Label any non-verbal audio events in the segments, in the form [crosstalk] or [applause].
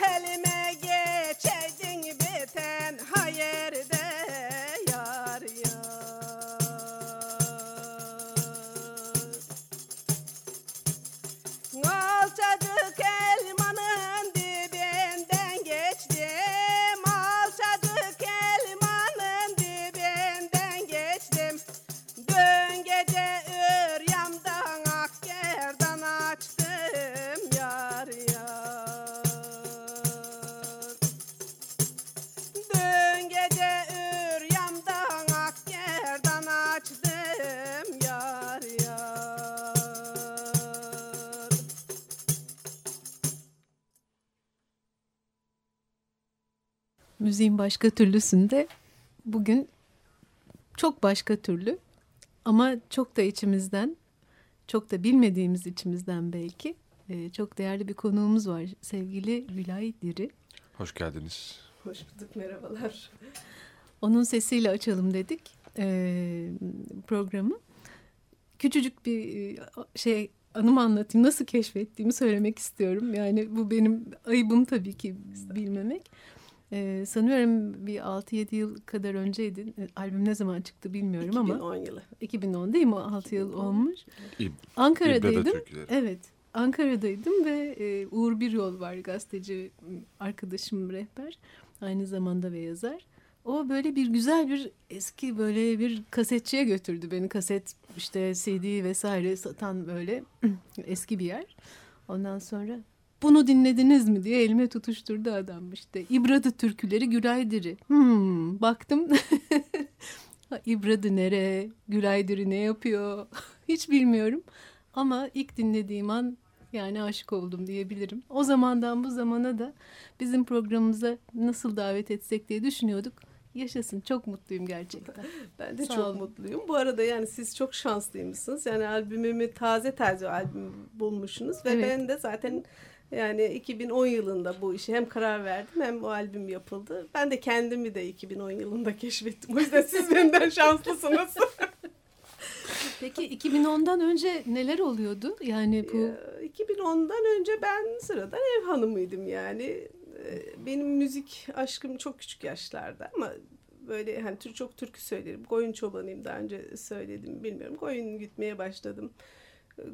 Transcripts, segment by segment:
Kelly. Müziğin başka türlüsünde bugün çok başka türlü ama çok da içimizden, çok da bilmediğimiz içimizden belki e, çok değerli bir konuğumuz var. Sevgili Gülay Diri. Hoş geldiniz. Hoş bulduk, merhabalar. Onun sesiyle açalım dedik e, programı. Küçücük bir e, şey anımı anlatayım. Nasıl keşfettiğimi söylemek istiyorum. Yani bu benim ayıbım tabii ki bilmemek. Ee, sanıyorum bir 6-7 yıl kadar önceydi. Albüm ne zaman çıktı bilmiyorum 2010 ama. 2010 yılı. 2010 değil mi? 6 yıl olmuş. İb Ankara'daydım. Evet. Ankara'daydım ve e, Uğur Biryol var gazeteci arkadaşım rehber. Aynı zamanda ve yazar. O böyle bir güzel bir eski böyle bir kasetçiye götürdü beni. Kaset işte CD vesaire satan böyle [clears throat] eski bir yer. Ondan sonra bunu dinlediniz mi diye elime tutuşturdu adam işte. İbradı türküleri Gülaydiri. Hmm, baktım. [laughs] İbradı nere? Gülaydiri ne yapıyor? [laughs] Hiç bilmiyorum. Ama ilk dinlediğim an yani aşık oldum diyebilirim. O zamandan bu zamana da bizim programımıza nasıl davet etsek diye düşünüyorduk. Yaşasın çok mutluyum gerçekten. [laughs] ben de Sağ çok olun. mutluyum. Bu arada yani siz çok şanslıymışsınız. Yani albümümü taze taze albüm bulmuşsunuz ve evet. ben de zaten yani 2010 yılında bu işe hem karar verdim hem bu albüm yapıldı. Ben de kendimi de 2010 yılında keşfettim. O yüzden siz benden şanslısınız. [laughs] Peki 2010'dan önce neler oluyordu? Yani bu 2010'dan önce ben sıradan ev hanımıydım yani. Ee, benim müzik aşkım çok küçük yaşlarda ama böyle hani çok türkü söylerim. Koyun çobanıyım daha önce söyledim bilmiyorum. Koyun gütmeye başladım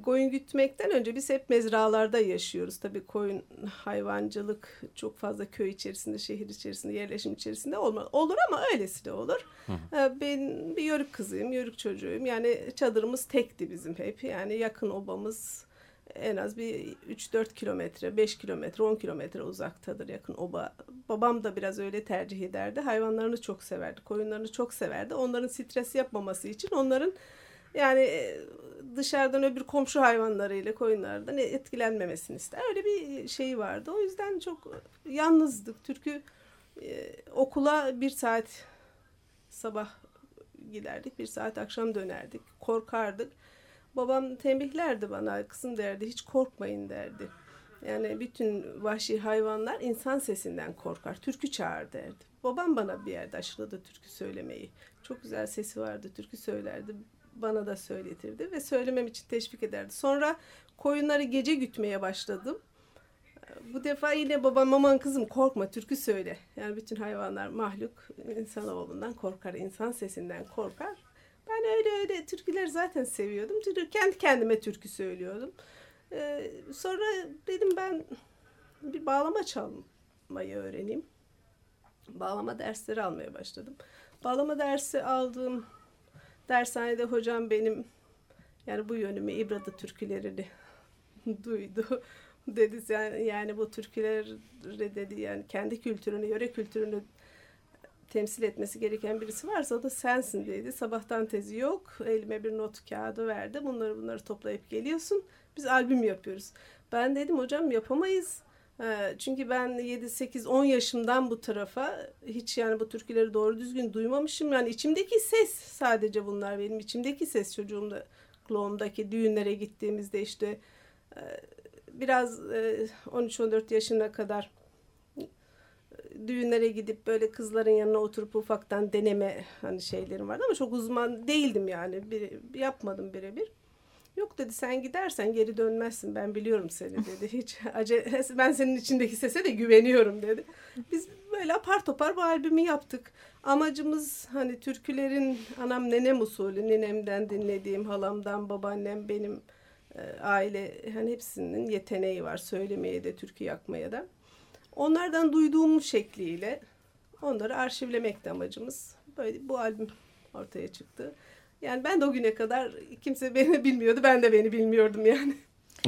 koyun gütmekten önce biz hep mezralarda yaşıyoruz. Tabii koyun hayvancılık çok fazla köy içerisinde, şehir içerisinde, yerleşim içerisinde olma, olur ama öylesi de olur. Hı. Ee, ben bir yörük kızıyım, yörük çocuğuyum. Yani çadırımız tekti bizim hep. Yani yakın obamız en az bir 3-4 kilometre, 5 kilometre, 10 kilometre uzaktadır yakın oba. Babam da biraz öyle tercih ederdi. Hayvanlarını çok severdi, koyunlarını çok severdi. Onların stres yapmaması için onların yani e, dışarıdan öbür komşu hayvanlarıyla koyunlardan etkilenmemesini ister. Öyle bir şey vardı. O yüzden çok yalnızdık. Türkü e, okula bir saat sabah giderdik. Bir saat akşam dönerdik. Korkardık. Babam tembihlerdi bana. Kızım derdi hiç korkmayın derdi. Yani bütün vahşi hayvanlar insan sesinden korkar. Türkü çağır derdi. Babam bana bir yerde aşıladı türkü söylemeyi. Çok güzel sesi vardı. Türkü söylerdi bana da söyletirdi ve söylemem için teşvik ederdi. Sonra koyunları gece gütmeye başladım. Bu defa yine babam aman kızım korkma türkü söyle. Yani bütün hayvanlar mahluk insanoğlundan korkar, insan sesinden korkar. Ben öyle öyle türküler zaten seviyordum. Kendi kendime türkü söylüyordum. Ee, sonra dedim ben bir bağlama çalmayı öğreneyim. Bağlama dersleri almaya başladım. Bağlama dersi aldığım Dershanede hocam benim yani bu yönümü İbrada türkülerini [laughs] duydu. dedi yani, yani bu türküler dedi yani kendi kültürünü, yöre kültürünü temsil etmesi gereken birisi varsa o da sensin dedi. Sabahtan tezi yok. Elime bir not kağıdı verdi. Bunları bunları toplayıp geliyorsun. Biz albüm yapıyoruz. Ben dedim hocam yapamayız. Ee, çünkü ben 7, 8, 10 yaşımdan bu tarafa hiç yani bu türküleri doğru düzgün duymamışım. Yani içimdeki ses sadece bunlar benim içimdeki ses çocuğumda Gloğum'daki düğünlere gittiğimizde işte e, biraz 13-14 e, yaşına kadar e, düğünlere gidip böyle kızların yanına oturup ufaktan deneme hani şeylerim vardı ama çok uzman değildim yani. Bir, yapmadım birebir. Yok dedi sen gidersen geri dönmezsin ben biliyorum seni dedi. Hiç [laughs] acele, ben senin içindeki sese de güveniyorum dedi. Biz böyle apar topar bu albümü yaptık. Amacımız hani türkülerin anam nenem usulü nenemden dinlediğim halamdan babaannem benim e, aile hani hepsinin yeteneği var söylemeye de türkü yakmaya da. Onlardan duyduğum şekliyle onları arşivlemek amacımız. Böyle bu albüm ortaya çıktı. Yani ben de o güne kadar kimse beni bilmiyordu. Ben de beni bilmiyordum yani.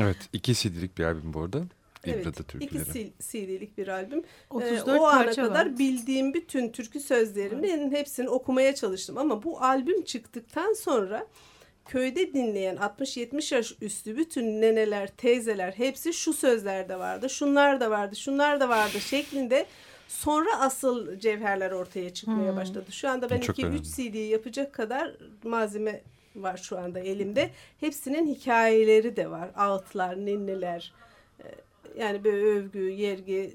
Evet. iki CD'lik bir albüm bu arada. Evet. iki CD'lik bir albüm. 34 ee, o ana kadar var. bildiğim bütün türkü sözlerinin evet. hepsini okumaya çalıştım. Ama bu albüm çıktıktan sonra köyde dinleyen 60-70 yaş üstü bütün neneler, teyzeler hepsi şu sözlerde vardı. Şunlar da vardı, şunlar da vardı şeklinde Sonra asıl cevherler ortaya çıkmaya hmm. başladı. Şu anda ben 2-3 CD yapacak kadar malzeme var şu anda elimde. Hepsinin hikayeleri de var. Ağıtlar, ninniler, e, yani böyle övgü, yergi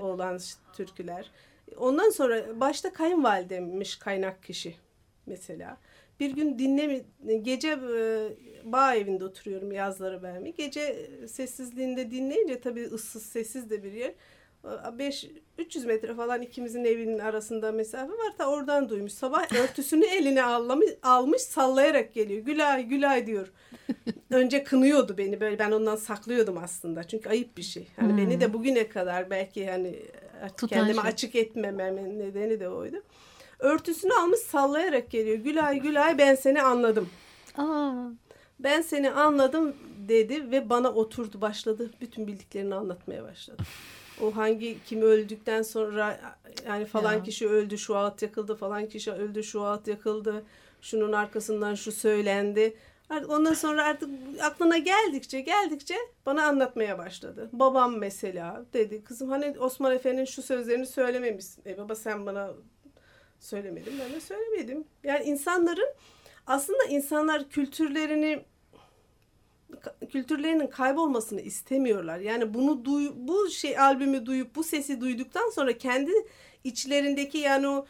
olan türküler. Ondan sonra başta kayınvalidemmiş kaynak kişi mesela. Bir gün dinlemi gece e, bağ evinde oturuyorum yazları ben mi? Gece sessizliğinde dinleyince tabii ıssız sessiz de bir yer. 5 300 metre falan ikimizin evinin arasında mesafe var da oradan duymuş. Sabah örtüsünü eline almış, almış sallayarak geliyor. Gülay Gülay diyor. [laughs] Önce kınıyordu beni böyle ben ondan saklıyordum aslında. Çünkü ayıp bir şey. Hani hmm. beni de bugüne kadar belki hani kendimi şey. açık etmememin nedeni de oydu. Örtüsünü almış sallayarak geliyor. Gülay Gülay ben seni anladım. Aa. Ben seni anladım dedi ve bana oturdu başladı. Bütün bildiklerini anlatmaya başladı [laughs] o hangi kim öldükten sonra yani falan ya. kişi öldü şu ağıt yakıldı falan kişi öldü şu ağıt yakıldı şunun arkasından şu söylendi ondan sonra artık aklına geldikçe geldikçe bana anlatmaya başladı. Babam mesela dedi kızım hani Osman Efe'nin şu sözlerini söylememişsin. E baba sen bana söylemedin ben de söylemedim. Yani insanların aslında insanlar kültürlerini kültürlerinin kaybolmasını istemiyorlar. Yani bunu duy, bu şey albümü duyup bu sesi duyduktan sonra kendi içlerindeki yani o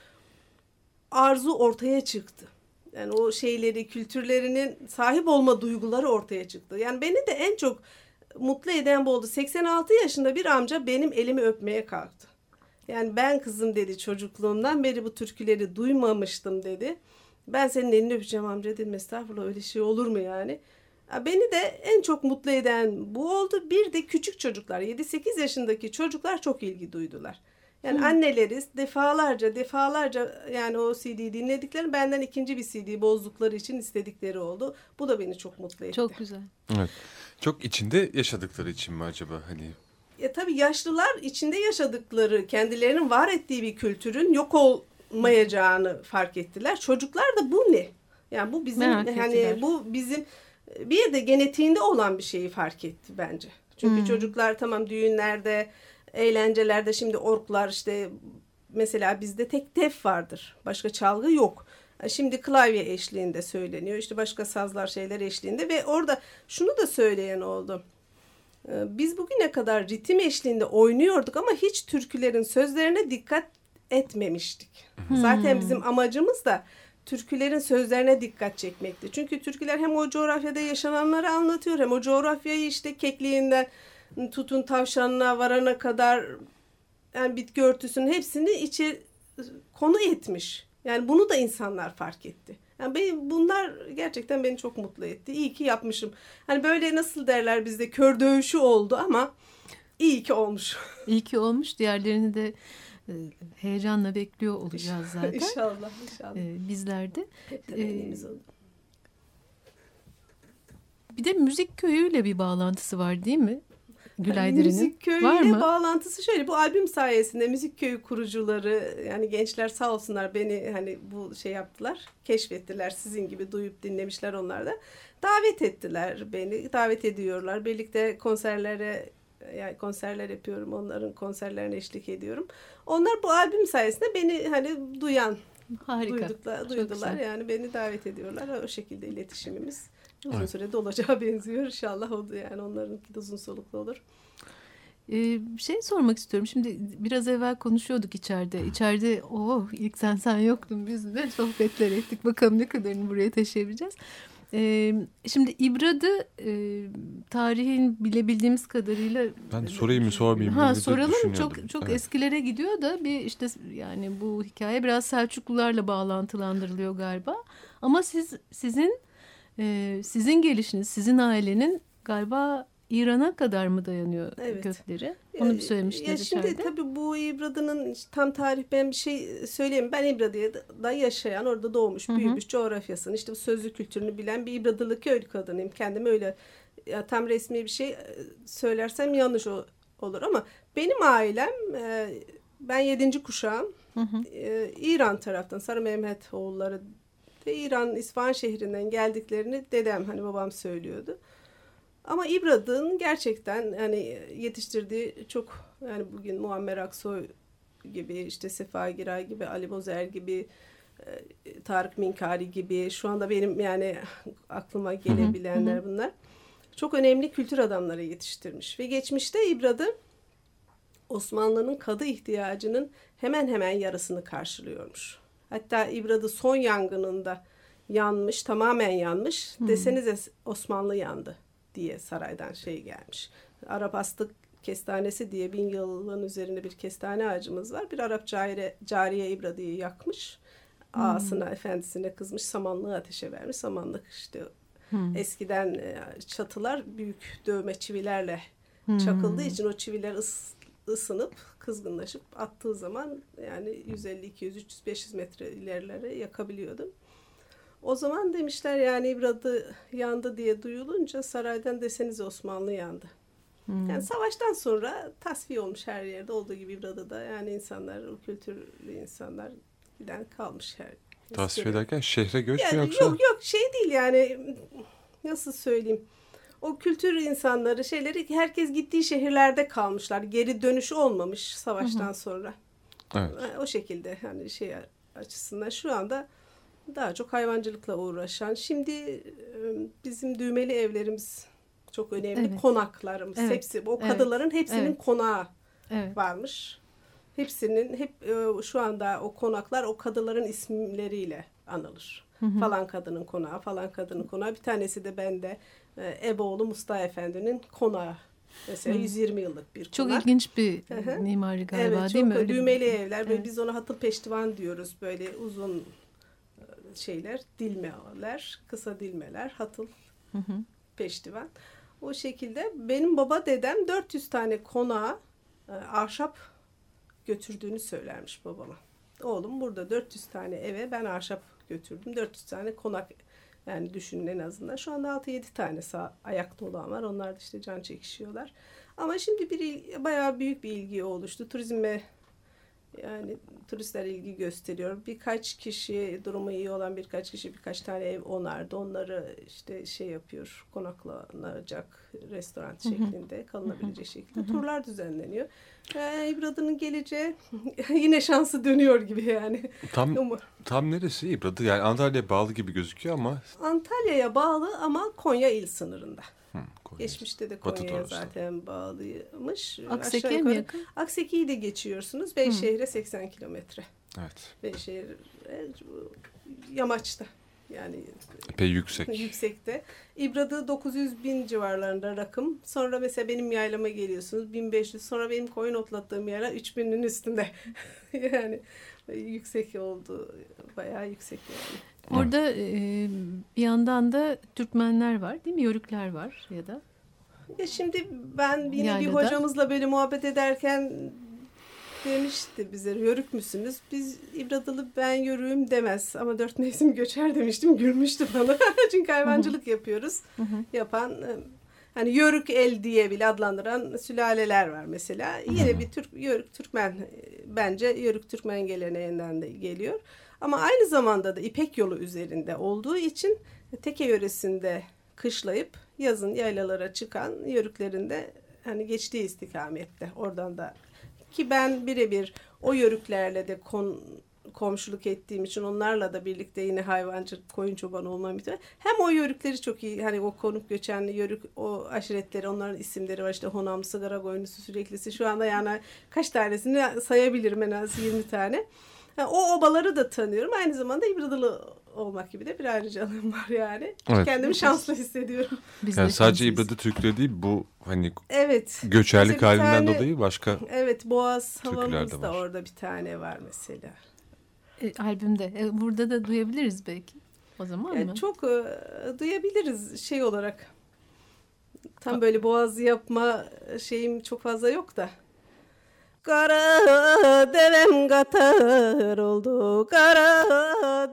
arzu ortaya çıktı. Yani o şeyleri, kültürlerinin sahip olma duyguları ortaya çıktı. Yani beni de en çok mutlu eden bu oldu. 86 yaşında bir amca benim elimi öpmeye kalktı. Yani ben kızım dedi çocukluğumdan beri bu türküleri duymamıştım dedi. Ben senin elini öpeceğim amca dedim. Estağfurullah öyle şey olur mu yani? Beni de en çok mutlu eden bu oldu. Bir de küçük çocuklar 7-8 yaşındaki çocuklar çok ilgi duydular. Yani hmm. anneleri defalarca defalarca yani o CD'yi dinlediklerini benden ikinci bir CD bozdukları için istedikleri oldu. Bu da beni çok mutlu etti. Çok güzel. Evet. Çok içinde yaşadıkları için mi acaba hani? Ya tabii yaşlılar içinde yaşadıkları, kendilerinin var ettiği bir kültürün yok olmayacağını fark ettiler. Çocuklar da bu ne? Yani bu bizim Merak hani ettiler. bu bizim bir de genetiğinde olan bir şeyi fark etti bence. Çünkü hmm. çocuklar tamam düğünlerde eğlencelerde şimdi orklar işte mesela bizde tek tef vardır. Başka çalgı yok. Şimdi klavye eşliğinde söyleniyor. İşte başka sazlar şeyler eşliğinde ve orada şunu da söyleyen oldu. Ee, biz bugüne kadar ritim eşliğinde oynuyorduk ama hiç türkülerin sözlerine dikkat etmemiştik. Hmm. Zaten bizim amacımız da türkülerin sözlerine dikkat çekmekti. Çünkü türküler hem o coğrafyada yaşananları anlatıyor hem o coğrafyayı işte kekliğinden tutun tavşanına varana kadar yani bitki örtüsünün hepsini içi konu etmiş. Yani bunu da insanlar fark etti. Yani beni, bunlar gerçekten beni çok mutlu etti. İyi ki yapmışım. Hani böyle nasıl derler bizde kör dövüşü oldu ama iyi ki olmuş. İyi ki olmuş. Diğerlerini de e, heyecanla bekliyor olacağız zaten. İnşallah, inşallah. E, bizler de. E, bir de müzik köyüyle bir bağlantısı var değil mi? Gülaydir'in müzik köyüyle bağlantısı şöyle bu albüm sayesinde müzik köyü kurucuları yani gençler sağ olsunlar beni hani bu şey yaptılar keşfettiler sizin gibi duyup dinlemişler onlar da davet ettiler beni davet ediyorlar birlikte konserlere yani konserler yapıyorum onların konserlerine eşlik ediyorum onlar bu albüm sayesinde beni hani duyan Harika. Duyduklar, duydular yani beni davet ediyorlar o şekilde iletişimimiz uzun evet. sürede olacağı [laughs] benziyor. İnşallah oldu yani onlarınki de uzun soluklu olur. Ee, şey sormak istiyorum. Şimdi biraz evvel konuşuyorduk içeride. İçeride oh ilk sen sen yoktun biz de sohbetler ettik. Bakalım ne kadarını buraya taşıyabileceğiz. Ee, şimdi İbrad'ı e, tarihin bilebildiğimiz kadarıyla ben sorayım mı sormayayım ha, soralım. Çok çok evet. eskilere gidiyor da bir işte yani bu hikaye biraz Selçuklularla bağlantılandırılıyor galiba. Ama siz sizin e, sizin gelişiniz, sizin ailenin galiba İran'a kadar mı dayanıyor evet. kökleri? Onu bir söylemiştiniz ya Şimdi içeride. tabii bu İbradı'nın tam tarih ben bir şey söyleyeyim. Ben İbradı'da yaşayan, orada doğmuş, Hı -hı. büyümüş coğrafyasını, işte sözlü kültürünü bilen bir İbradılı köylü kadınıyım. Kendimi öyle ya, tam resmi bir şey e, söylersem yanlış olur ama benim ailem e, ben yedinci kuşağım. Hı hı. E, İran taraftan Sarı Mehmet oğulları ve İran İsfahan şehrinden geldiklerini dedem hani babam söylüyordu. Ama İbrad'ın gerçekten yani yetiştirdiği çok yani bugün Muammer Aksoy gibi işte Sefa Giray gibi Ali Bozer gibi e, Tarık Minkari gibi şu anda benim yani aklıma gelebilenler hı hı. bunlar. Çok önemli kültür adamları yetiştirmiş ve geçmişte İbrad'ı Osmanlı'nın kadı ihtiyacının hemen hemen yarısını karşılıyormuş. Hatta İbrad'ı son yangınında yanmış, tamamen yanmış. Desenize Osmanlı yandı diye saraydan şey gelmiş. Arap astık kestanesi diye bin yılın üzerinde bir kestane ağacımız var. Bir Arap cariye, cariye İbradı'yı yakmış. Hmm. Ağasına, efendisine kızmış. Samanlığı ateşe vermiş. Samanlık işte hmm. eskiden e, çatılar büyük dövme çivilerle hmm. çakıldığı için o çiviler ıs, ısınıp kızgınlaşıp attığı zaman yani 150, 200, 300, 500 metre ilerilere yakabiliyordu. O zaman demişler yani İbradı yandı diye duyulunca saraydan deseniz Osmanlı yandı. Hmm. Yani savaştan sonra tasfiye olmuş her yerde olduğu gibi İbradı'da yani insanlar, o kültürlü insanlar giden kalmış her Tasfiye ederken şehre göç yani, mü yoksa? Yok yok şey değil yani nasıl söyleyeyim o kültür insanları şeyleri herkes gittiği şehirlerde kalmışlar. Geri dönüş olmamış savaştan sonra. Evet. O şekilde hani şey açısından şu anda daha çok hayvancılıkla uğraşan. Şimdi bizim düğmeli evlerimiz çok önemli. Evet. Konaklarımız evet. hepsi o kadıların evet. hepsinin evet. konağı evet. varmış. Hepsinin hep şu anda o konaklar o kadıların isimleriyle anılır. Hı hı. Falan kadının konağı, falan kadının konağı. Bir tanesi de bende e, Eboğlu Mustafa Efendi'nin konağı. Mesela Hı. 120 yıllık bir konak. Çok ilginç bir mimari galiba evet, değil mi? Evet düğmeli evler. Böyle evet. Biz ona hatıl peştivan diyoruz. Böyle uzun e, şeyler, dilmeler, kısa dilmeler, hatıl Hı-hı. peştivan. O şekilde benim baba dedem 400 tane konağa e, ahşap götürdüğünü söylermiş babama. Oğlum burada 400 tane eve ben ahşap götürdüm. 400 tane konak yani düşünün en azından. Şu anda 6-7 tane sağ, ayakta olan var. Onlar da işte can çekişiyorlar. Ama şimdi bir bayağı büyük bir ilgi oluştu. Turizme yani turistler ilgi gösteriyor. Birkaç kişi durumu iyi olan birkaç kişi birkaç tane ev onardı. Onları işte şey yapıyor konaklanacak restoran şeklinde kalınabilecek şekilde turlar düzenleniyor. Yani İbradı'nın geleceği [laughs] yine şansı dönüyor gibi yani. Tam [laughs] tam neresi İbradı? Yani Antalya'ya bağlı gibi gözüküyor ama. Antalya'ya bağlı ama Konya il sınırında. Hı, Geçmişte de Konya'ya zaten bağlıymış. Akseki'ye mi yakın? Akseki'yi de geçiyorsunuz. Beyşehir'e 80 kilometre. Evet. Beyşehir yamaçta. Yani epey yüksek. Yüksekte. İbradı 900 bin civarlarında rakım. Sonra mesela benim yaylama geliyorsunuz 1500. Sonra benim koyun otlattığım yerler 3000'in üstünde. [laughs] yani yüksek oldu. Bayağı yüksek yani. Orada e, bir yandan da Türkmenler var değil mi? Yörükler var ya da. Ya şimdi ben yine Yaylada. bir hocamızla böyle muhabbet ederken demişti bize yörük müsünüz? Biz İbradalı ben yörüğüm demez ama dört mevsim göçer demiştim. Gülmüştü bana. [laughs] Çünkü hayvancılık yapıyoruz. Yapan hani yörük el diye bile adlandıran sülaleler var mesela. Yine bir Türk yörük Türkmen bence yörük Türkmen geleneğinden de geliyor. Ama aynı zamanda da İpek yolu üzerinde olduğu için Teke yöresinde kışlayıp yazın yaylalara çıkan yörüklerinde hani geçtiği istikamette. Oradan da ki ben birebir o yörüklerle de kon, komşuluk ettiğim için onlarla da birlikte yine hayvancı koyun çobanı olmam için hem o yörükleri çok iyi hani o konuk göçenli yörük o aşiretleri onların isimleri var. İşte Honam, Sigara Koyunlusu süreklisi. Şu anda yani kaç tanesini sayabilirim en az 20 tane. Yani o obaları da tanıyorum. Aynı zamanda İbradalı olmak gibi de bir ayrıcalığım var yani. Evet. Kendimi şanslı hissediyorum. Biz yani sadece İbrada Türkleri değil bu hani evet. göçerlik mesela halinden tane, dolayı başka Evet Boğaz havamız da orada bir tane var mesela. E, albümde. E, burada da duyabiliriz belki. O zaman yani mı? Çok e, duyabiliriz şey olarak. Tam böyle boğaz yapma şeyim çok fazla yok da. Kara devem katar oldu, kara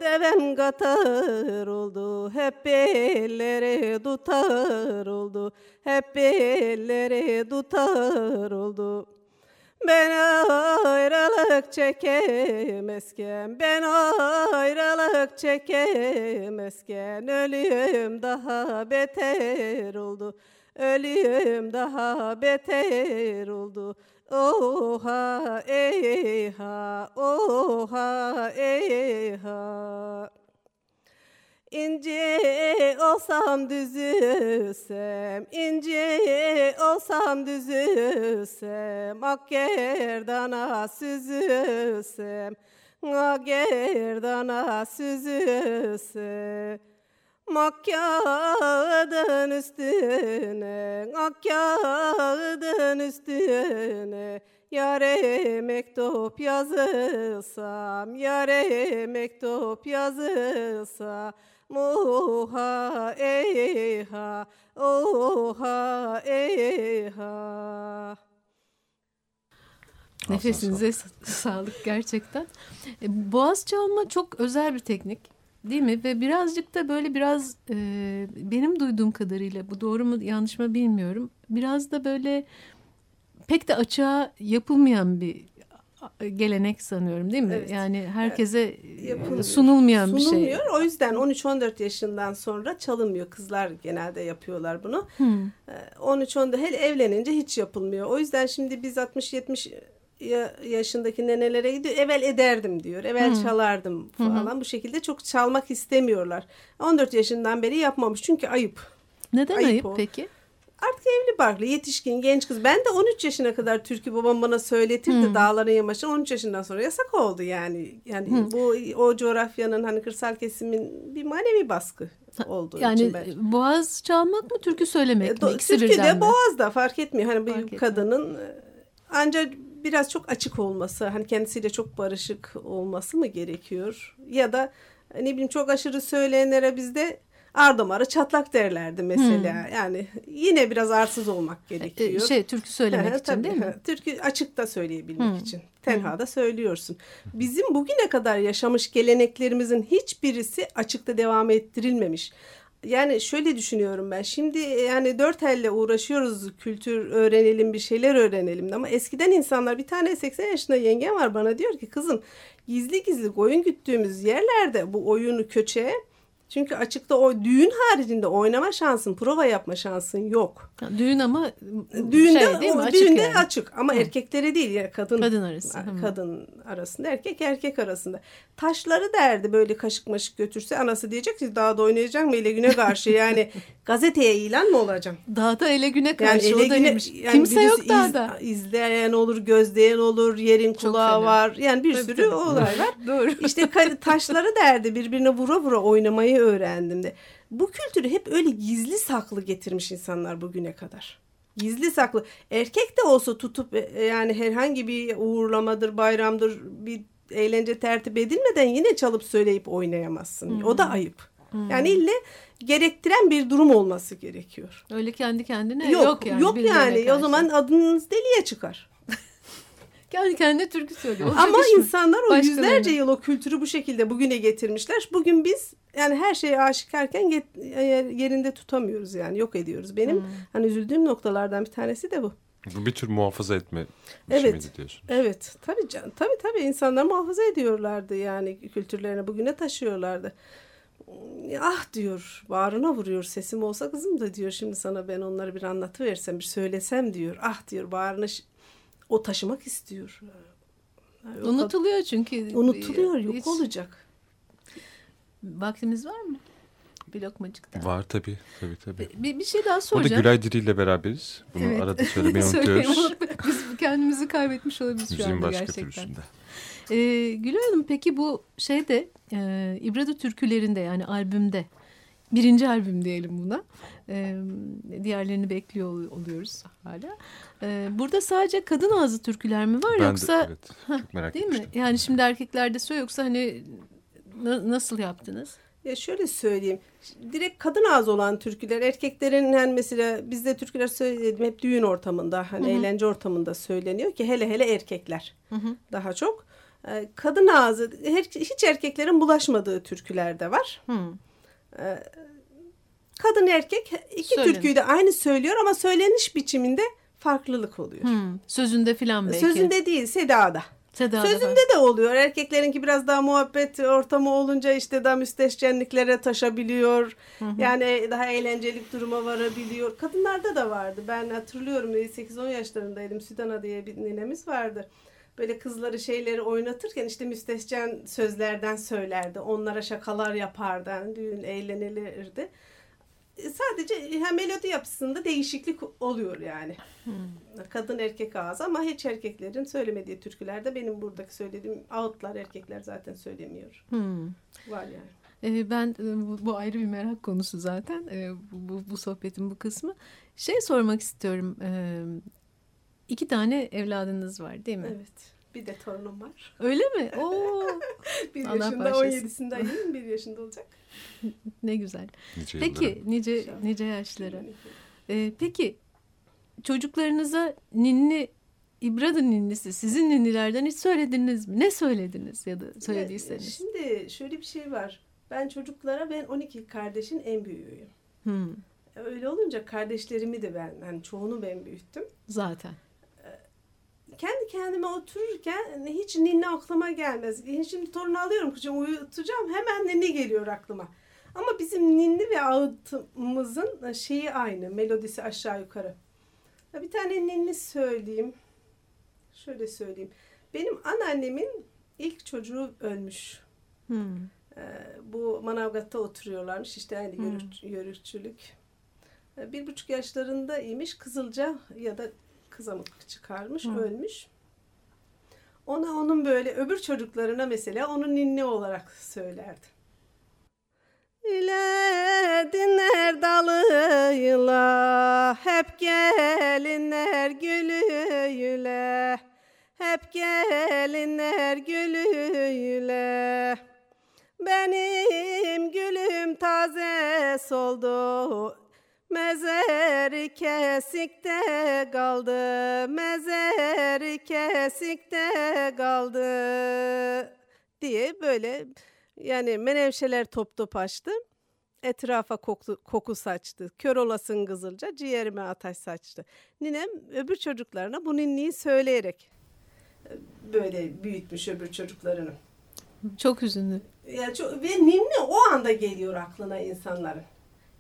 devem katar oldu. Hep elleri tutar oldu, hep elleri tutar oldu. Ben ayrılık çekemezken, ben ayrılık çekemezken Ölüyüm daha beter oldu, ölüyüm daha beter oldu Oha eyha, oha eyha. İnce olsam düzülsem, ince olsam düzülsem, ak gerdana süzülsem, ak gerdana süzülsem. Makkâdın üstüne, Akkâdın üstüne Yare mektup yazılsam, yare mektup yazılsa Muha eyha, oha eyha Nefesinize sağlık gerçekten. E, boğaz çalma çok özel bir teknik. Değil mi? Ve birazcık da böyle biraz e, benim duyduğum kadarıyla bu doğru mu yanlış mı bilmiyorum. Biraz da böyle pek de açığa yapılmayan bir gelenek sanıyorum değil mi? Evet. Yani herkese Yapılmıyor. sunulmayan Sunulmuyor. bir şey. O yüzden 13-14 yaşından sonra çalınmıyor. Kızlar genelde yapıyorlar bunu. Hmm. 13-14 hele evlenince hiç yapılmıyor. O yüzden şimdi biz 60-70 yaşındaki nenelere gidiyor. Evvel ederdim diyor. Evvel hmm. çalardım falan. Hmm. Bu şekilde çok çalmak istemiyorlar. 14 yaşından beri yapmamış. Çünkü ayıp. Neden ayıp, ayıp peki? Artık evli barklı, yetişkin, genç kız. Ben de 13 yaşına kadar türkü babam bana söyletirdi hmm. dağların yamaçı. 13 yaşından sonra yasak oldu yani. Yani hmm. bu o coğrafyanın hani kırsal kesimin bir manevi baskı oldu. Yani için ben. boğaz çalmak mı türkü söylemek mi? İkisi türkü de boğaz da fark etmiyor. Hani fark bir kadının e, ancak biraz çok açık olması, hani kendisiyle çok barışık olması mı gerekiyor? Ya da ne bileyim çok aşırı söyleyenlere bizde ardamarı çatlak derlerdi mesela. Hmm. Yani yine biraz arsız olmak e, gerekiyor. Şey türkü söylemek için tabii, değil mi? Türkü açıkta söyleyebilmek hmm. için. Tenhada söylüyorsun. Bizim bugüne kadar yaşamış geleneklerimizin hiçbirisi açıkta devam ettirilmemiş. Yani şöyle düşünüyorum ben. Şimdi yani dört elle uğraşıyoruz kültür öğrenelim bir şeyler öğrenelim ama eskiden insanlar bir tane 80 yaşında yengem var bana diyor ki kızım gizli gizli koyun güttüğümüz yerlerde bu oyunu köçe çünkü açıkta o düğün haricinde oynama şansın, prova yapma şansın yok. Düğün ama düğünde şey değil mi? Açık düğünde yani. açık ama Hı. erkeklere değil ya kadın kadın arası. Kadın arasında, erkek erkek arasında. Taşları derdi böyle kaşık maşık götürse anası diyecek ki dağda oynayacak mı ile güne karşı yani [laughs] gazeteye ilan mı olacağım? Dağda ele güne karşı yani ele güne, yani Kimse yok iz, dağda. İzleyen olur, gözleyen olur, yerin kulağı var. Yani bir tabii, sürü olay var. [laughs] Doğru. İşte taşları derdi birbirine vura vura oynamayı öğrendim de. Bu kültürü hep öyle gizli saklı getirmiş insanlar bugüne kadar. Gizli saklı. Erkek de olsa tutup e, yani herhangi bir uğurlamadır, bayramdır, bir eğlence tertip edilmeden yine çalıp söyleyip oynayamazsın. Hmm. O da ayıp. Hmm. Yani ille gerektiren bir durum olması gerekiyor. Öyle kendi kendine yok, yok yani. Yok yani. Karşı. O zaman adınız deliye çıkar. Kendi kendine türkü söylüyor. Ama insanlar o Başkalarına. yüzlerce yıl o kültürü bu şekilde bugüne getirmişler. Bugün biz yani her şeye aşikarken yerinde tutamıyoruz yani yok ediyoruz. Benim hmm. hani üzüldüğüm noktalardan bir tanesi de bu. Bu bir tür muhafaza etme evet, diyorsunuz. Evet. Tabii can, tabii tabii insanlar muhafaza ediyorlardı yani kültürlerini bugüne taşıyorlardı. Ah diyor, bağrına vuruyor sesim olsa kızım da diyor şimdi sana ben onları bir anlatıversem bir söylesem diyor. Ah diyor bağrına o taşımak istiyor. Yani Unutuluyor çünkü. Unutuluyor, yok hiç... olacak. Vaktimiz var mı? Bir lokmacıkta. Var tabii. tabii, tabii. Bir, bir şey daha soracağım. Burada Gülay Diri ile beraberiz. Bunu evet. arada [laughs] söylemeyi unutuyoruz. Biz kendimizi kaybetmiş olabiliriz şu anda başka gerçekten. Türlüsünde. Ee, Gülay Hanım peki bu şeyde e, İbrado türkülerinde yani albümde birinci albüm diyelim buna. Ee, diğerlerini bekliyor oluyoruz hala. Ee, burada sadece kadın ağzı türküler mi var ben yoksa? De, evet, çok merak değil mi? Yani şimdi erkeklerde söylüyor yoksa hani nasıl yaptınız? Ya şöyle söyleyeyim. Direkt kadın ağzı olan türküler erkeklerin yani mesela bizde türküler söyledim hep düğün ortamında hani Hı-hı. eğlence ortamında söyleniyor ki hele hele erkekler Hı-hı. daha çok. Ee, kadın ağzı hiç erkeklerin bulaşmadığı türküler de var. Hı. Kadın erkek iki Söyledim. türküyü de aynı söylüyor ama söyleniş biçiminde farklılık oluyor. Hmm, sözünde filan belki. Sözünde değil sedada. Sedada Sözünde var. de oluyor. Erkeklerinki biraz daha muhabbet ortamı olunca işte daha müstehcenliklere taşabiliyor. Hı hı. Yani daha eğlenceli duruma varabiliyor. Kadınlarda da vardı. Ben hatırlıyorum 8-10 yaşlarındaydım. Südana diye bir ninemiz vardı. Böyle kızları şeyleri oynatırken işte müstehcen sözlerden söylerdi. Onlara şakalar yapardı. Yani düğün eğlenilirdi sadece hem melodi yapısında değişiklik oluyor yani. Hmm. Kadın erkek ağız ama hiç erkeklerin söylemediği türkülerde benim buradaki söylediğim ağıtlar erkekler zaten söylemiyor. Hmm. Var yani. Ee, ben e, bu ayrı bir merak konusu zaten bu, bu, bu sohbetin bu kısmı. Şey sormak istiyorum. İki tane evladınız var değil mi? Evet. Bir de torunum var. Öyle mi? [laughs] Oo. bir Allah yaşında, on yedisinde ayın bir yaşında olacak. [laughs] ne güzel. Nice peki yıllara. nice nice yaşlara. Ee, peki çocuklarınıza ninni İbradın ninnisi sizin ninnilerden hiç söylediniz mi? Ne söylediniz ya da söylediyseniz? Şimdi şöyle bir şey var. Ben çocuklara ben 12 kardeşin en büyüğüyüm. Hmm. Öyle olunca kardeşlerimi de ben yani çoğunu ben büyüttüm. Zaten kendi kendime otururken hiç ninni aklıma gelmez. Şimdi torunu alıyorum kucağıma uyutacağım hemen ninni geliyor aklıma. Ama bizim ninni ve ağıtımızın şeyi aynı. Melodisi aşağı yukarı. Bir tane ninni söyleyeyim. Şöyle söyleyeyim. Benim anneannemin ilk çocuğu ölmüş. Hmm. Ee, bu Manavgat'ta oturuyorlarmış. İşte aynı hmm. yörük, yörükçülük. Bir buçuk yaşlarında imiş. Kızılca ya da kızamık çıkarmış. Hmm. Ölmüş. Ona onun böyle öbür çocuklarına mesela onun ninni olarak söylerdi. İle dinler dalıyla hep gelinler gülüyle hep gelinler gülüyle benim gülüm taze soldu Mezeri kesikte kaldı, mezeri kesikte kaldı diye böyle yani menevşeler top top açtı. Etrafa koku, koku saçtı. Kör olasın kızılca ciğerime ateş saçtı. Ninem öbür çocuklarına bu ninniyi söyleyerek e, böyle büyütmüş öbür çocuklarını. Çok üzünlü. Ya çok, ve ninni o anda geliyor aklına insanların.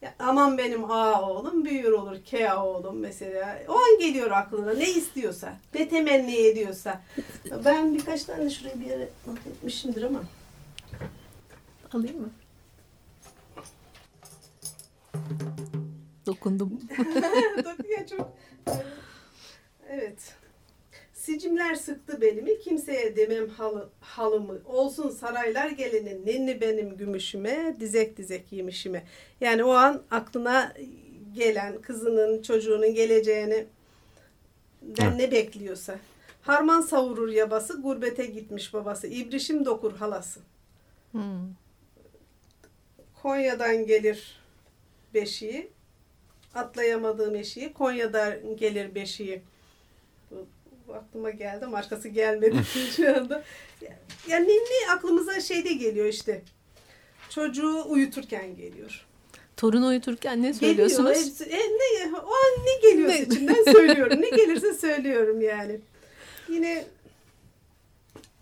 Ya, aman benim A oğlum büyür olur K oğlum mesela. O an geliyor aklına ne istiyorsa, ne temenni ediyorsa. Ben birkaç tane şuraya bir yere not etmişimdir ama. Alayım mı? Dokundum. [laughs] ya çok. Evet. Sicimler sıktı belimi, kimseye demem halı, halımı. Olsun saraylar gelinin, nenni benim gümüşüme, dizek dizek yemişime. Yani o an aklına gelen kızının, çocuğunun geleceğini den ne bekliyorsa. Harman savurur yabası, gurbete gitmiş babası. İbrişim dokur halası. Hmm. Konya'dan gelir beşiği. Atlayamadığım eşiği. Konya'dan gelir beşiği. Aklıma geldi ama arkası gelmedi [laughs] şu anda. Yani ninni aklımıza şeyde geliyor işte. Çocuğu uyuturken geliyor. Torunu uyuturken ne söylüyorsunuz? Geliyor, e, ne, o an ne geliyorsa ne? içimden söylüyorum. Ne gelirse söylüyorum yani. Yine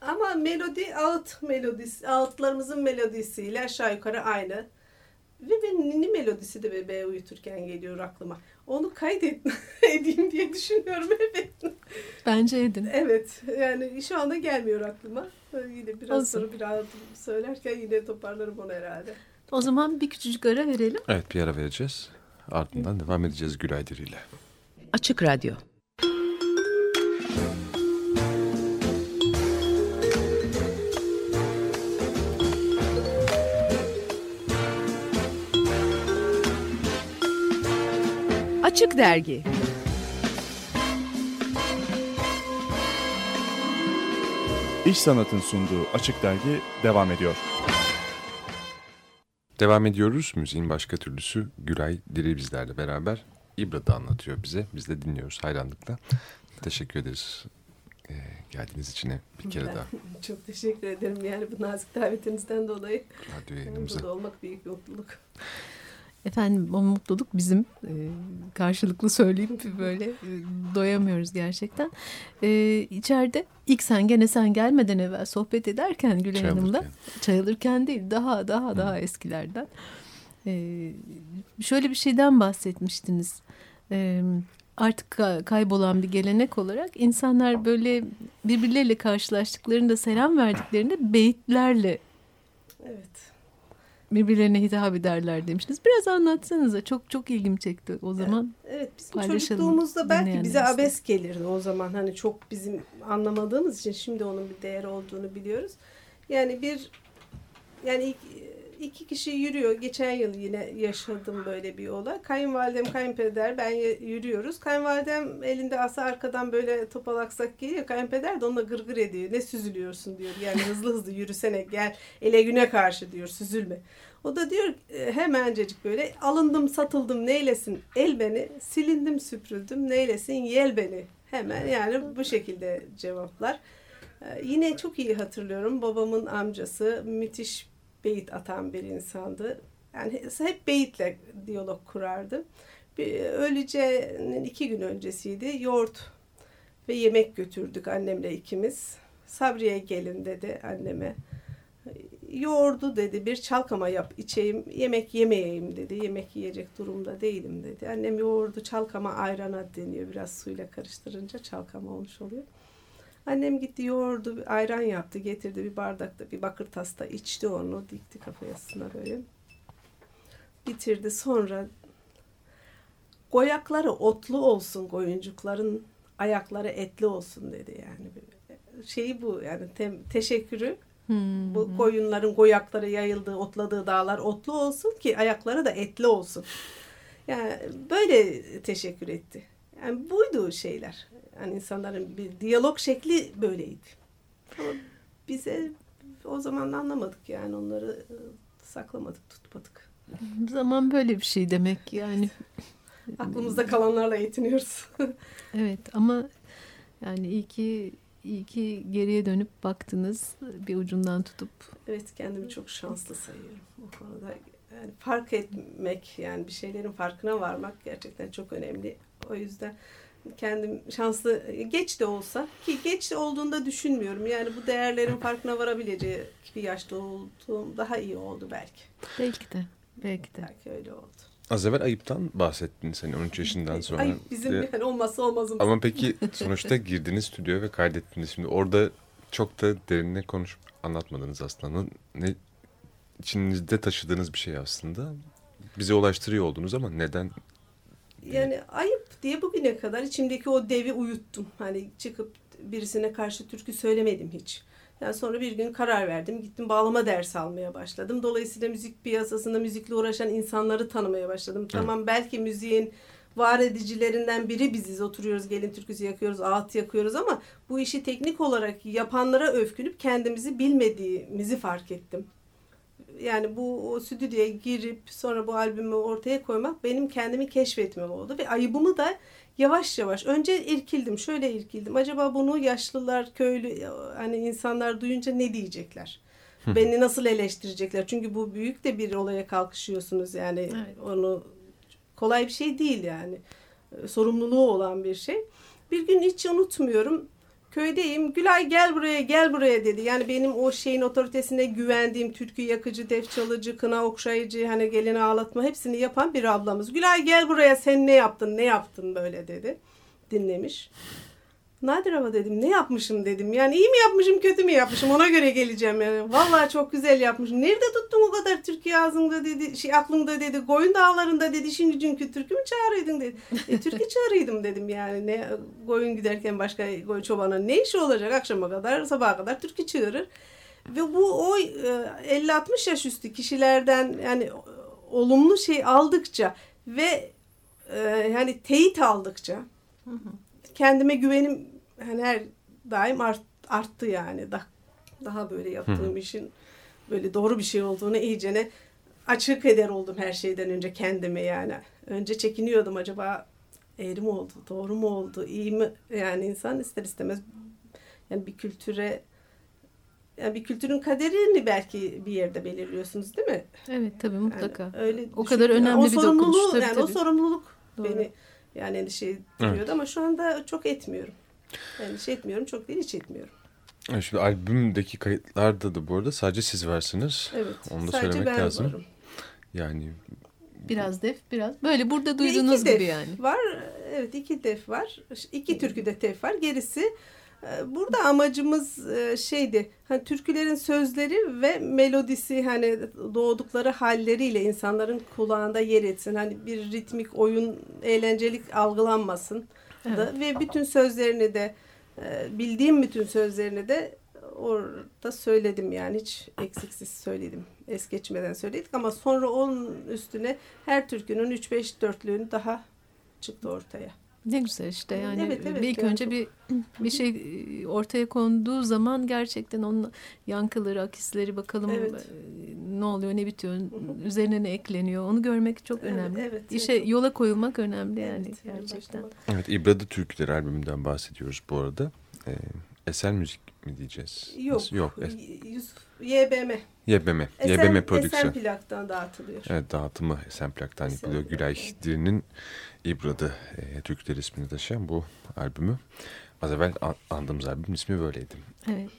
ama melodi ağıt melodisi, ağıtlarımızın melodisiyle aşağı yukarı aynı. Ve ninni melodisi de bebeğe uyuturken geliyor aklıma. Onu kaydet [laughs] edeyim diye düşünüyorum [laughs] evet. Bence edin. Evet yani şu anda gelmiyor aklıma. Yine biraz Olsun. sonra bir ağıtım söylerken yine toparlarım onu herhalde. O zaman bir küçücük ara verelim. Evet bir ara vereceğiz. Ardından devam edeceğiz Gülay Diri ile. Açık Radyo Açık Dergi İş Sanat'ın sunduğu Açık Dergi devam ediyor. Devam ediyoruz. Müziğin başka türlüsü Güray Diri bizlerle beraber. İbra da anlatıyor bize. Biz de dinliyoruz hayranlıkla. Teşekkür ederiz e, geldiğiniz için bir kere ben daha. [laughs] Çok teşekkür ederim yani bu nazik davetinizden dolayı. Radyo yayınımıza. Burada olmak büyük mutluluk. Efendim o mutluluk bizim e, karşılıklı söyleyip böyle e, doyamıyoruz gerçekten. E, içeride ilk sen gene sen gelmeden evvel sohbet ederken Gülay çay Hanım'la çay alırken değil daha daha Hı. daha eskilerden e, şöyle bir şeyden bahsetmiştiniz. E, artık kaybolan bir gelenek olarak insanlar böyle birbirleriyle karşılaştıklarında selam verdiklerinde beyitlerle evet birbirlerine hitap ederler demiştiniz. Biraz anlatsanıza. Çok çok ilgim çekti o zaman. Evet bizim çocukluğumuzda belki bize abes gelirdi o zaman. Hani çok bizim anlamadığımız için şimdi onun bir değer olduğunu biliyoruz. Yani bir yani ilk, iki kişi yürüyor. Geçen yıl yine yaşadım böyle bir olay. Kayınvalidem, kayınpeder ben yürüyoruz. Kayınvalidem elinde asa arkadan böyle topalaksak geliyor. Kayınpeder de onunla gırgır ediyor. Ne süzülüyorsun diyor. Yani hızlı hızlı yürüsene gel ele güne karşı diyor süzülme. O da diyor e, hemencecik böyle alındım satıldım neylesin el beni silindim süpürüldüm neylesin yel beni hemen yani bu şekilde cevaplar. Ee, yine çok iyi hatırlıyorum babamın amcası müthiş beyit atan bir insandı. Yani hep beyitle diyalog kurardı. Bir, öleceğinin iki gün öncesiydi. Yoğurt ve yemek götürdük annemle ikimiz. Sabriye gelin dedi anneme. Yoğurdu dedi bir çalkama yap içeyim yemek yemeyeyim dedi. Yemek yiyecek durumda değilim dedi. Annem yoğurdu çalkama ayrana deniyor. Biraz suyla karıştırınca çalkama olmuş oluyor. Annem gitti yoğurdu ayran yaptı getirdi bir bardakta bir bakır tasta içti onu dikti kafasına böyle. Bitirdi sonra Goyakları otlu olsun koyuncukların ayakları etli olsun dedi yani. Şeyi bu yani te teşekkürü hmm. bu koyunların goyakları yayıldığı otladığı dağlar otlu olsun ki ayakları da etli olsun. Yani böyle teşekkür etti. Yani buydu şeyler. Yani insanların bir diyalog şekli böyleydi. Ama bize o zaman anlamadık yani onları saklamadık, tutmadık. [laughs] Zaman böyle bir şey demek yani. [laughs] Aklımızda kalanlarla yetiniyoruz. [laughs] evet ama yani iyi ki iyi ki geriye dönüp baktınız bir ucundan tutup. Evet kendimi çok şanslı sayıyorum bu konuda. Yani fark etmek yani bir şeylerin farkına varmak gerçekten çok önemli. O yüzden kendim şanslı geç de olsa ki geç de olduğunda düşünmüyorum. Yani bu değerlerin farkına varabileceği bir yaşta olduğum daha iyi oldu belki. Belki de. Belki de. Belki öyle oldu. Az evvel ayıptan bahsettin seni 13 yaşından sonra. Ayıp bizim ee, yani olmazsa olmazımız. Ama peki sonuçta girdiniz stüdyoya ve kaydettiniz. Şimdi orada çok da derinine konuşup anlatmadınız aslında. Ne içinizde taşıdığınız bir şey aslında. Bize ulaştırıyor oldunuz ama neden? Yani ayıp diye bugüne kadar içimdeki o devi uyuttum. Hani çıkıp birisine karşı türkü söylemedim hiç. Yani sonra bir gün karar verdim. Gittim bağlama dersi almaya başladım. Dolayısıyla müzik piyasasında müzikle uğraşan insanları tanımaya başladım. Evet. Tamam belki müziğin var edicilerinden biri biziz. Oturuyoruz gelin türküsü yakıyoruz, ağıt yakıyoruz ama bu işi teknik olarak yapanlara övkünüp kendimizi bilmediğimizi fark ettim. Yani bu o stüdyoya girip sonra bu albümü ortaya koymak benim kendimi keşfetmem oldu. Ve ayıbımı da yavaş yavaş önce irkildim şöyle irkildim. Acaba bunu yaşlılar köylü hani insanlar duyunca ne diyecekler? Beni nasıl eleştirecekler? Çünkü bu büyük de bir olaya kalkışıyorsunuz yani. Evet. onu kolay bir şey değil yani. Sorumluluğu olan bir şey. Bir gün hiç unutmuyorum köydeyim. Gülay gel buraya gel buraya dedi. Yani benim o şeyin otoritesine güvendiğim türkü yakıcı, def çalıcı, kına okşayıcı hani gelini ağlatma hepsini yapan bir ablamız. Gülay gel buraya sen ne yaptın ne yaptın böyle dedi. Dinlemiş. Nadir ama dedim ne yapmışım dedim. Yani iyi mi yapmışım kötü mü yapmışım ona göre geleceğim yani. Vallahi çok güzel yapmışım. Nerede tuttun o kadar Türkiye ağzında dedi. Şey aklında dedi. Koyun dağlarında dedi. Şimdi çünkü türkü mü çağırıydın dedi. E, türkü çağırıydım dedim yani. Ne koyun giderken başka koyun çobana ne işi olacak akşama kadar sabaha kadar türkü çağırır. Ve bu o 50-60 e, yaş üstü kişilerden yani olumlu şey aldıkça ve e, yani teyit aldıkça hı hı kendime güvenim hani her daim art, arttı yani. Da, daha böyle yaptığım Hı. işin böyle doğru bir şey olduğunu iyicene açık eder oldum her şeyden önce kendime yani. Önce çekiniyordum acaba eğri mi oldu, doğru mu oldu, iyi mi? Yani insan ister istemez yani bir kültüre yani bir kültürün kaderini belki bir yerde belirliyorsunuz değil mi? Evet tabii mutlaka. Yani öyle o kadar önemli yani, bir dokunuş. Tabii, yani tabii. o sorumluluk Doğru. beni yani endişe duyuyordu evet. ama şu anda çok etmiyorum. Endişe etmiyorum. Çok değil hiç etmiyorum. Şimdi albümdeki kayıtlarda da bu arada sadece siz varsınız. Evet. Onu da sadece söylemek ben lazım. Varım. Yani biraz def biraz böyle burada duyduğunuz gibi yani. Var evet iki def var. İki türküde def var. Gerisi burada amacımız e, şeydi, hani türkülerin sözleri ve melodisi hani doğdukları halleriyle insanların kulağında yer etsin. Hani bir ritmik oyun, eğlencelik algılanmasın. Evet. Da. Ve bütün sözlerini de e, bildiğim bütün sözlerini de orada söyledim yani hiç eksiksiz söyledim. Es geçmeden söyledik ama sonra onun üstüne her türkünün 3-5 dörtlüğünü daha çıktı ortaya. Ne güzel işte yani evet, evet, ilk yani önce çok... bir [clears throat] bir şey ortaya konduğu zaman gerçekten onun yankıları, akisleri bakalım evet. Ne oluyor, ne bitiyor, üzerine ne ekleniyor onu görmek çok evet, önemli. Evet, İşe evet. yola koyulmak önemli yani evet, gerçekten. Evet İbrada Türküleri albümünden bahsediyoruz bu arada. Ee, eser müzik mi diyeceğiz? Yok. Yok. YBM. YBM. Esen, YBM prodüksiyon. Esen plaktan dağıtılıyor. Evet dağıtımı Esen plaktan Esen yapılıyor. Gülay Diri'nin İbra'da e, Türkler ismini taşıyan bu albümü. Az evvel andığımız albüm ismi böyleydi. Evet.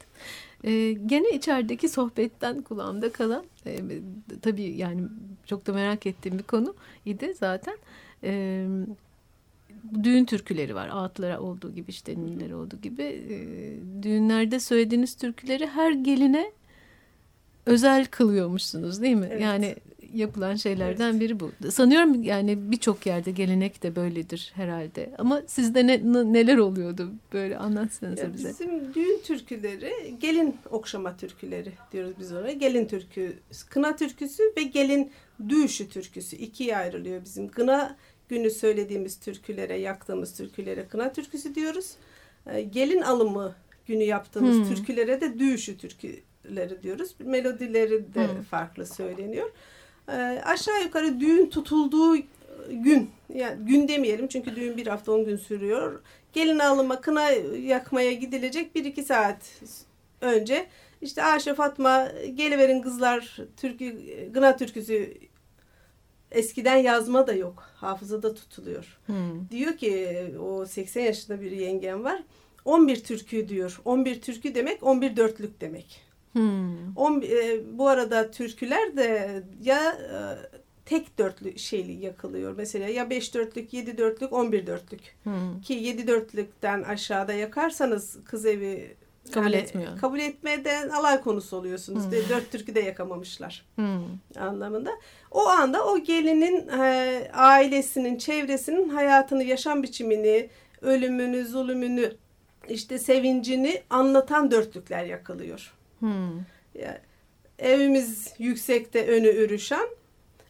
Ee, gene içerideki sohbetten kulağımda kalan e, tabii yani çok da merak ettiğim bir konu idi zaten. E, düğün türküleri var. Ağıtlara olduğu gibi işte ninniler olduğu gibi. E, düğünlerde söylediğiniz türküleri her geline özel kılıyormuşsunuz değil mi? Evet. Yani yapılan şeylerden evet. biri bu. Sanıyorum yani birçok yerde gelenek de böyledir herhalde. Ama sizde ne, neler oluyordu böyle anlatsanıza ya bize. Bizim düğün türküleri gelin okşama türküleri diyoruz biz oraya. Gelin türkü, kına türküsü ve gelin düğüşü türküsü ikiye ayrılıyor bizim. Kına günü söylediğimiz türkülere, yaktığımız türkülere kına türküsü diyoruz. Ee, gelin alımı günü yaptığımız hmm. türkülere de düğüşü türküleri diyoruz. Melodileri de hmm. farklı söyleniyor. Ee, aşağı yukarı düğün tutulduğu gün, yani gün demeyelim çünkü düğün bir hafta on gün sürüyor. Gelin alımı kına yakmaya gidilecek bir iki saat önce işte Ayşe Fatma geliverin kızlar türkü, gına türküsü eskiden yazma da yok. Hafızada tutuluyor. Hmm. Diyor ki o 80 yaşında bir yengem var. 11 türkü diyor. 11 türkü demek 11 dörtlük demek. Hmm. On, e, bu arada türküler de ya e, tek dörtlü şeyli yakılıyor. Mesela ya beş dörtlük, yedi dörtlük, on bir dörtlük. Hmm. Ki yedi dörtlükten aşağıda yakarsanız kız evi kabul yani, etmiyor. Kabul etmeden alay konusu oluyorsunuz. Hmm. Dört türkü de yakamamışlar. Hmm. Anlamında. O anda o gelinin e, ailesinin, çevresinin hayatını, yaşam biçimini, ölümünü, zulümünü, işte sevincini anlatan dörtlükler yakılıyor. Hmm. Yani evimiz yüksekte önü ürüşen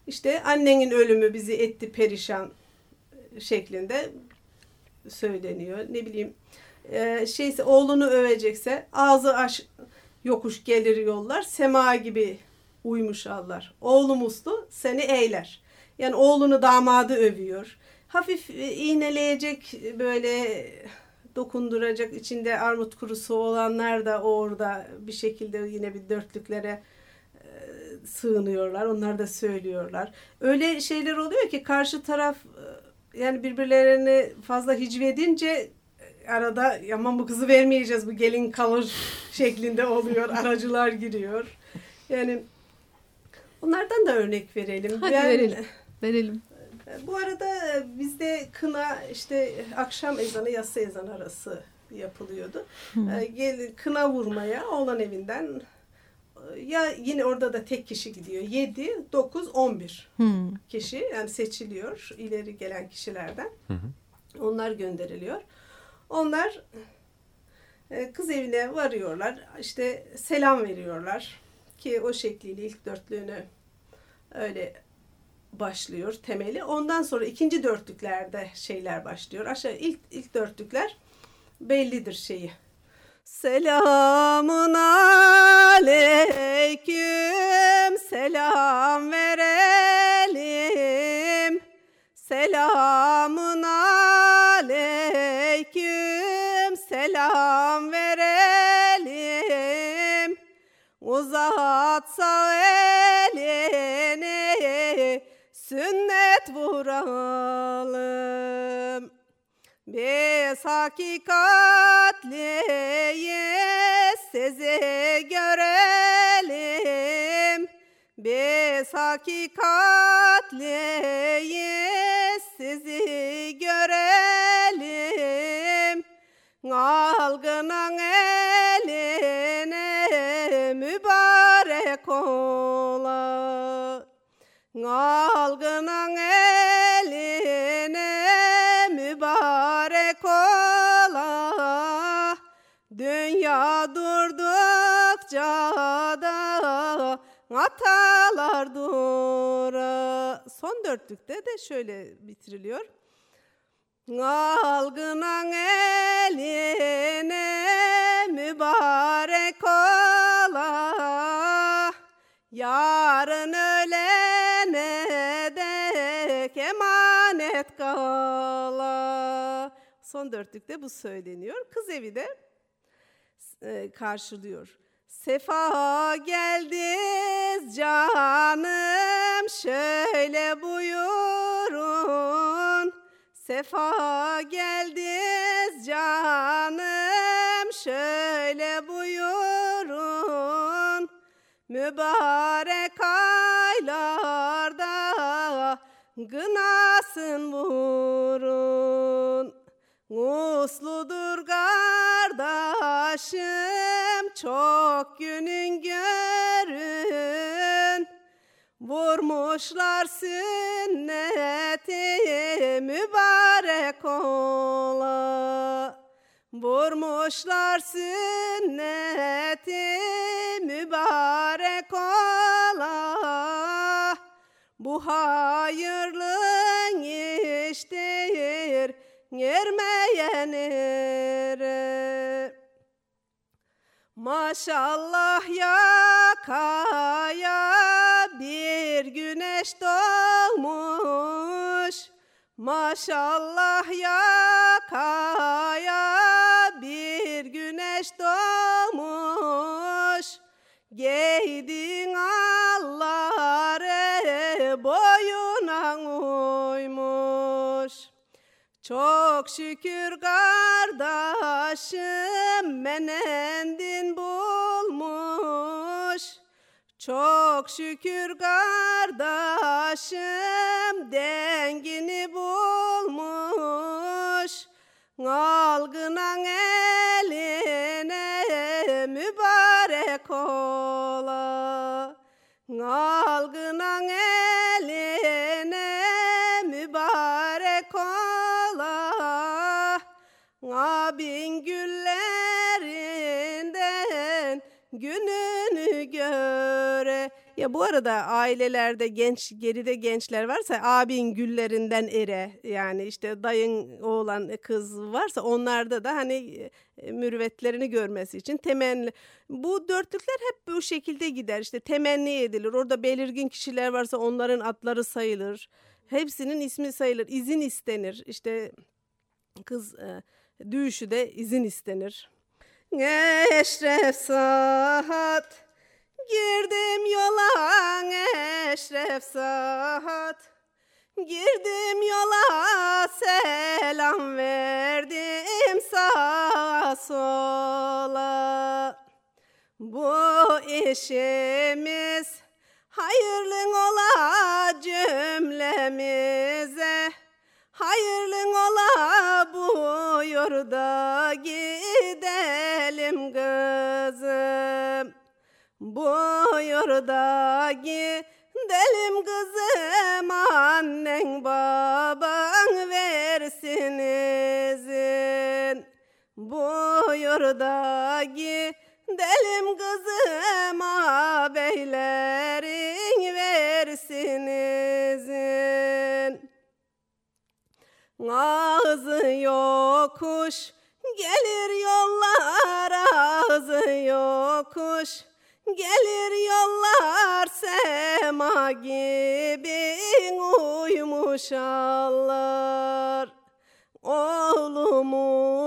işte annenin ölümü bizi etti perişan şeklinde söyleniyor. Ne bileyim e, şeyse oğlunu övecekse ağzı aş yokuş gelir yollar sema gibi uymuş allar. Oğlu muslu seni eyler. Yani oğlunu damadı övüyor. Hafif e, iğneleyecek böyle dokunduracak içinde armut kurusu olanlar da orada bir şekilde yine bir dörtlüklere e, sığınıyorlar. Onlar da söylüyorlar. Öyle şeyler oluyor ki karşı taraf e, yani birbirlerini fazla hicvedince arada aman bu kızı vermeyeceğiz bu gelin kalır şeklinde oluyor. Aracılar giriyor. Yani onlardan da örnek verelim. Hadi ben, verelim. Verelim. Bu arada bizde kına işte akşam ezanı yatsı ezanı arası yapılıyordu. Hmm. Gel, kına vurmaya oğlan evinden e, ya yine orada da tek kişi gidiyor. 7, 9, 11 hmm. kişi yani seçiliyor ileri gelen kişilerden. Hmm. Onlar gönderiliyor. Onlar kız evine varıyorlar. İşte selam veriyorlar ki o şekliyle ilk dörtlüğünü öyle başlıyor temeli. Ondan sonra ikinci dörtlüklerde şeyler başlıyor. Aşağı ilk ilk dörtlükler bellidir şeyi. Selamun aleyküm selam verelim. Selamun aleyküm Uzatsa elini sünnet vuralım. Biz hakikatliyiz sizi görelim. Biz hakikatliyiz sizi görelim. Algının eline mübarek ola. Algının eline mübarek ola Dünya durdukça da atalar dura Son dörtlükte de şöyle bitiriliyor. Algının eline mübarek ola Yarın ölene dek emanet kala. Son dörtlükte bu söyleniyor. Kız evi de e, karşılıyor. Sefa geldiniz canım şöyle buyurun. Sefa geldiniz canım şöyle buyurun Mübarek aylarda gınasın vurun. Usludur kardeşim çok günün görün. Vurmuşlar sünneti mübarek ola. Vurmuşlar sünneti mübarek ola Bu hayırlı iştir yermeyen ere Maşallah yakaya bir güneş doğmuş. Maşallah yakaya bir güneş doğmuş. Giydin boyuna uymuş çok şükür kardeşim menendin bulmuş. Çok şükür kardeşim dengini bulmuş. Algınan eline mübarek ola. Algınan eline Abin güllerinden gününü göre. Ya bu arada ailelerde genç geride gençler varsa abin güllerinden ere. Yani işte dayın oğlan kız varsa onlarda da hani e, mürüvvetlerini görmesi için temenni. Bu dörtlükler hep bu şekilde gider. İşte temenni edilir. Orada belirgin kişiler varsa onların adları sayılır. Hepsinin ismi sayılır. İzin istenir. İşte kız e, düğüşü de izin istenir. Eşref saat girdim yola Eşref saat girdim yola selam verdim sağa sola. Bu işimiz hayırlı ola cümlemize Hayırlı ola buyur da gidelim kızım. Buyur da gidelim kızım annen baban versin izin. Buyur da gidelim kızım ağabeylerin versin izin. Ağzı yokuş gelir yollar ağzı yokuş. Gelir yollar sema gibi uyumuş allar oğlum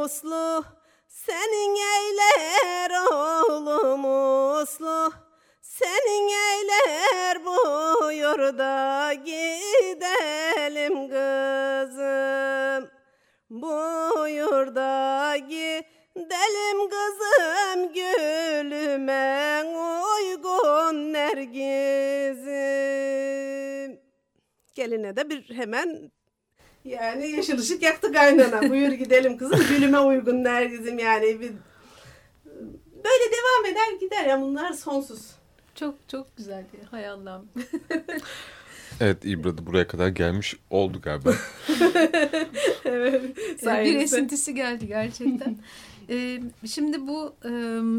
uslu senin eyler oğlum uslu senin eyler buyur da gidelim kızım. Buyur da gidelim kızım gülüme uygun nergizim. Geline de bir hemen yani yeşil ışık yaktı kaynana. Buyur gidelim kızım gülüme uygun nergizim yani bir böyle devam eder gider ya bunlar sonsuz. Çok çok güzel. Hay Allah'ım. [laughs] Evet İbra da buraya kadar gelmiş oldu galiba. [laughs] evet, bir esintisi geldi gerçekten. [laughs] ee, şimdi bu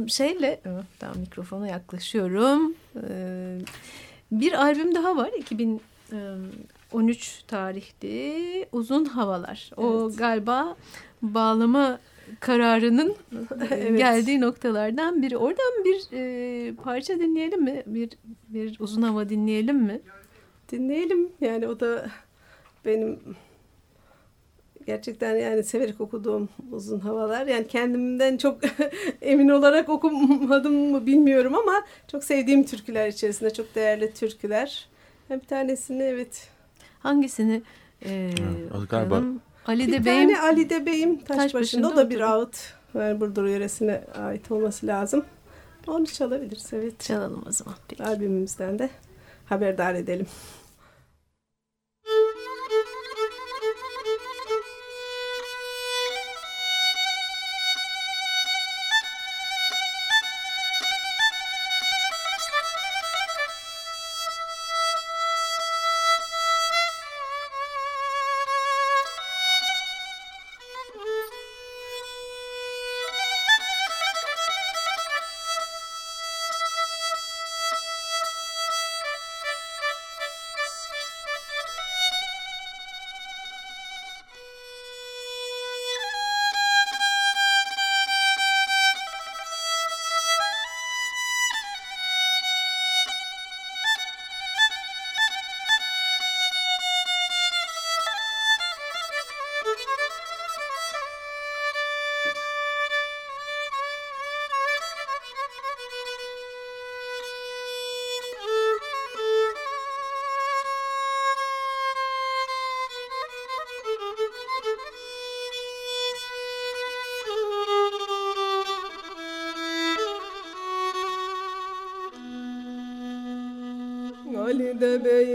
şeyle tam mikrofona yaklaşıyorum. Ee, bir albüm daha var 2013 tarihli Uzun Havalar. O evet. galiba bağlama kararının [laughs] evet. geldiği noktalardan biri. Oradan bir e, parça dinleyelim mi? Bir bir uzun hava dinleyelim mi? Dinleyelim. Yani o da benim gerçekten yani severek okuduğum uzun havalar. Yani kendimden çok [laughs] emin olarak okumadım mı bilmiyorum ama çok sevdiğim türküler içerisinde çok değerli türküler. Yani bir tanesini evet. Hangisini? Ee, galiba Ali bir tane Bey'im Ali de Bey'im taş, taş O da bir ağıt. Yani Burdur yöresine ait olması lazım. Onu çalabiliriz evet. çalalım o zaman. Peki. Albümümüzden de haberdar edelim. Ali de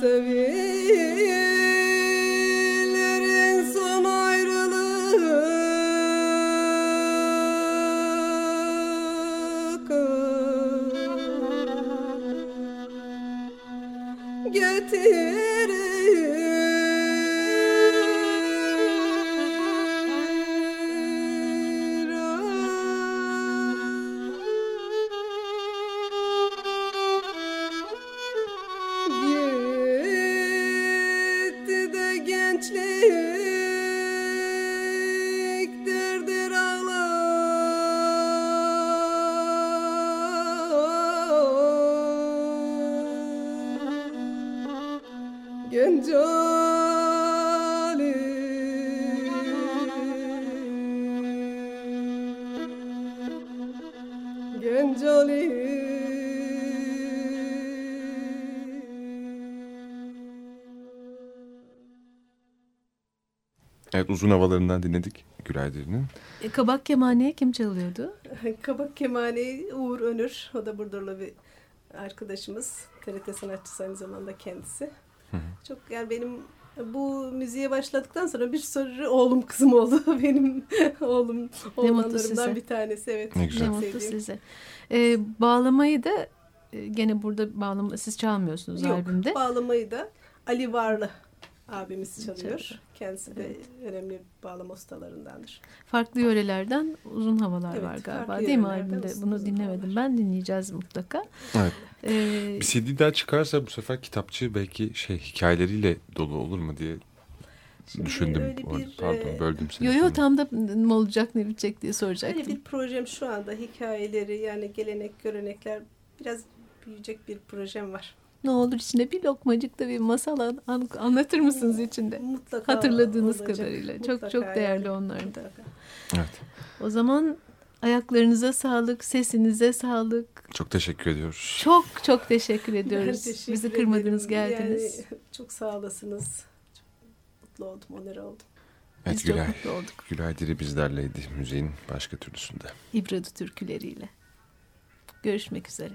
Çok uzun havalarından dinledik Gülay Derin'in. E, kabak kemaneyi kim çalıyordu? [laughs] Kabak Kemani Uğur Önür. O da Burdurlu bir arkadaşımız. TRT sanatçısı aynı zamanda kendisi. Çok yani benim bu müziğe başladıktan sonra bir sürü oğlum kızım oldu. [laughs] Benim oğlum oğlanlarımdan bir tanesi. Evet. Ne güzel. Ne mutlu size. E, bağlamayı da e, gene burada bağlama siz çalmıyorsunuz Yok, albümde. bağlamayı da Ali Varlı abimiz çalıyor. Çalıyor. Kendisi de önemli bağlama ustalarındandır. Farklı yörelerden uzun havalar Evet, var galiba değil mi albümde? Bunu dinlemedim. havalar. Ben dinleyeceğiz mutlaka. Evet. E, Bir CD daha çıkarsa bu sefer kitapçı belki şey hikayeleriyle dolu olur mu diye Şimdi düşündüm. öyle bir, Pardon e, böldüm seni. yo yo sonra. tam da ne olacak ne bitecek diye Öyle soracaktım. bir projem şu anda hikayeleri yani gelenek görenekler biraz büyüyecek bir projem var. Ne olur içinde bir lokmacık da bir masal an- an- anlatır mısınız içinde? Mutlaka Hatırladığınız olacak. kadarıyla. Çok Mutlaka çok değerli yani. onlar da. Evet. O zaman ayaklarınıza sağlık, sesinize sağlık. Çok teşekkür ediyoruz. Çok çok teşekkür [laughs] ediyoruz. teşekkür Bizi kırmadınız, ederim. geldiniz. Yani çok sağ olasınız. Çok mutlu oldum, onur oldum. Evet, Biz Gülay, çok mutlu olduk. Gülay Diri bizlerleydi müziğin başka türlüsünde. İbradu türküleriyle. Görüşmek üzere.